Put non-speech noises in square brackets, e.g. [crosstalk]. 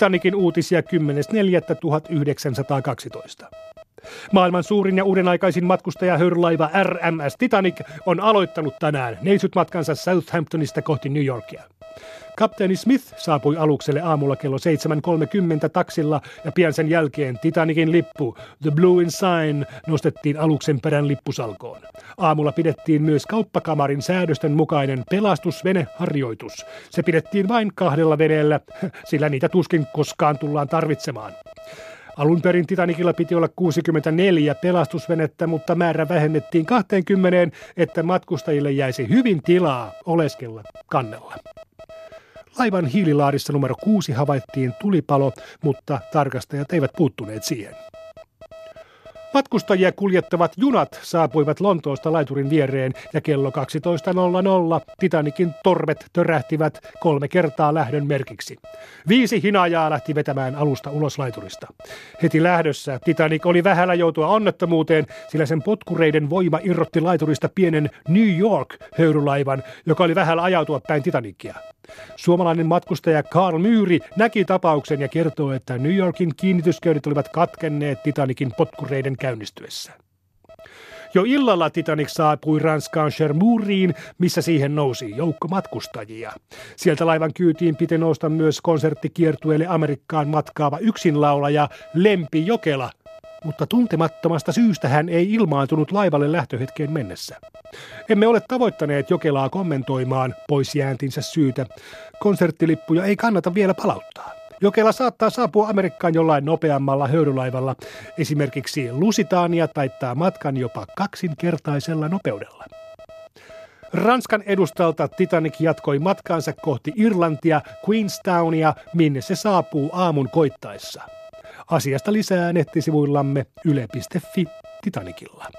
Titanikin uutisia 10.4.1912. Maailman suurin ja uudenaikaisin matkustajahöyrylaiva RMS Titanic on aloittanut tänään neitsytmatkansa Southamptonista kohti New Yorkia. Kapteeni Smith saapui alukselle aamulla kello 7.30 taksilla ja pian sen jälkeen Titanicin lippu The Blue Ensign nostettiin aluksen perän lippusalkoon. Aamulla pidettiin myös kauppakamarin säädösten mukainen pelastusveneharjoitus. Se pidettiin vain kahdella veneellä, [laughs] sillä niitä tuskin koskaan tullaan tarvitsemaan. Alun perin Titanicilla piti olla 64 pelastusvenettä, mutta määrä vähennettiin 20, että matkustajille jäisi hyvin tilaa oleskella kannella. Laivan hiililaarissa numero 6 havaittiin tulipalo, mutta tarkastajat eivät puuttuneet siihen. Matkustajia kuljettavat junat saapuivat Lontoosta laiturin viereen ja kello 12.00 Titanikin torvet törähtivät kolme kertaa lähdön merkiksi. Viisi hinajaa lähti vetämään alusta ulos laiturista. Heti lähdössä Titanic oli vähällä joutua onnettomuuteen, sillä sen potkureiden voima irrotti laiturista pienen New York-höyrylaivan, joka oli vähällä ajautua päin Titanicia. Suomalainen matkustaja Carl Myyri näki tapauksen ja kertoo, että New Yorkin kiinnitysköydet olivat katkenneet Titanikin potkureiden käynnistyessä. Jo illalla Titanic saapui Ranskaan Cherbourgiin, missä siihen nousi joukko matkustajia. Sieltä laivan kyytiin piti nousta myös konserttikiertueelle Amerikkaan matkaava yksinlaulaja Lempi Jokela, mutta tuntemattomasta syystä hän ei ilmaantunut laivalle lähtöhetkeen mennessä. Emme ole tavoittaneet Jokelaa kommentoimaan pois jääntinsä syytä. Konserttilippuja ei kannata vielä palauttaa. Jokela saattaa saapua Amerikkaan jollain nopeammalla höyrylaivalla. Esimerkiksi Lusitania taittaa matkan jopa kaksinkertaisella nopeudella. Ranskan edustalta Titanic jatkoi matkaansa kohti Irlantia, Queenstownia, minne se saapuu aamun koittaessa. Asiasta lisää nettisivuillamme yle.fi Titanicilla.